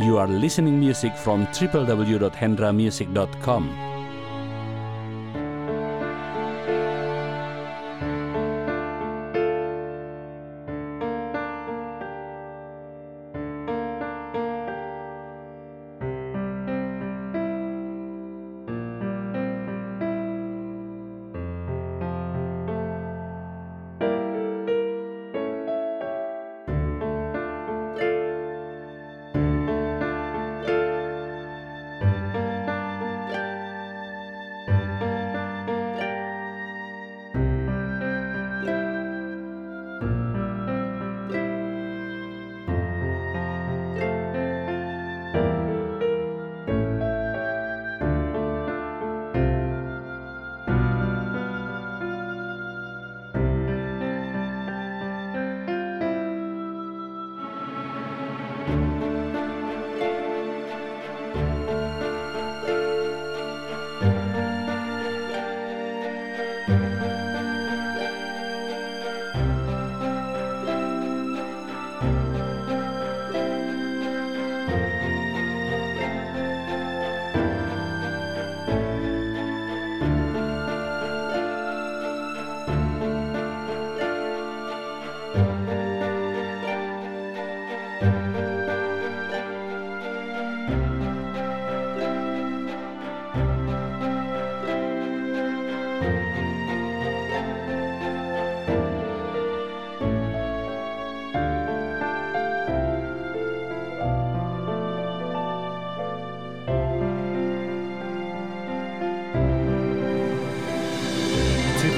You are listening music from www.hendramusic.com.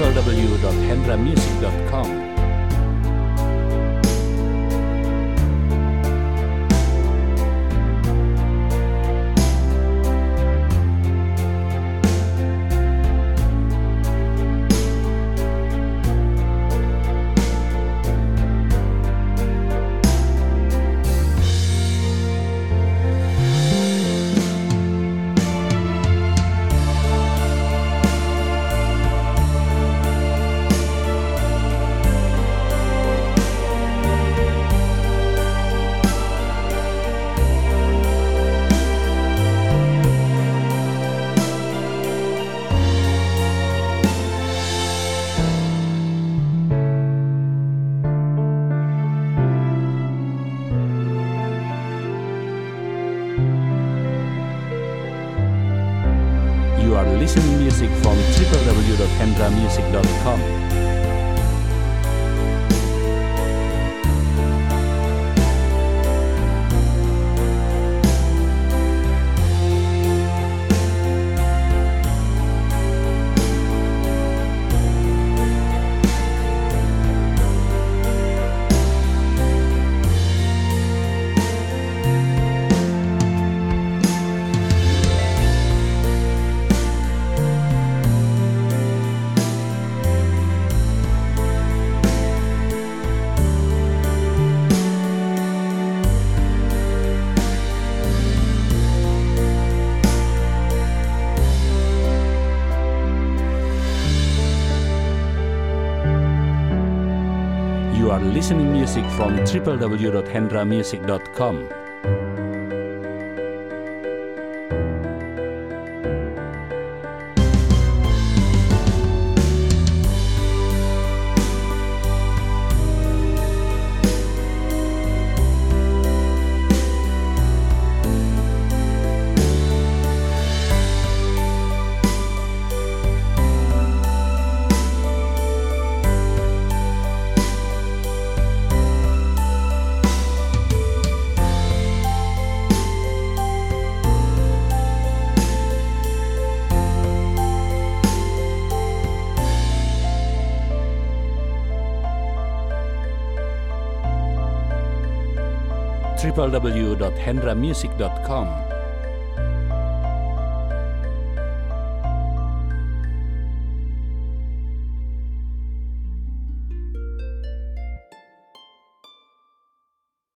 www.hendramusic.com. Listening music from www.hendramusic.com. You are listening music from www.hendramusic.com. www.hendramusic.com.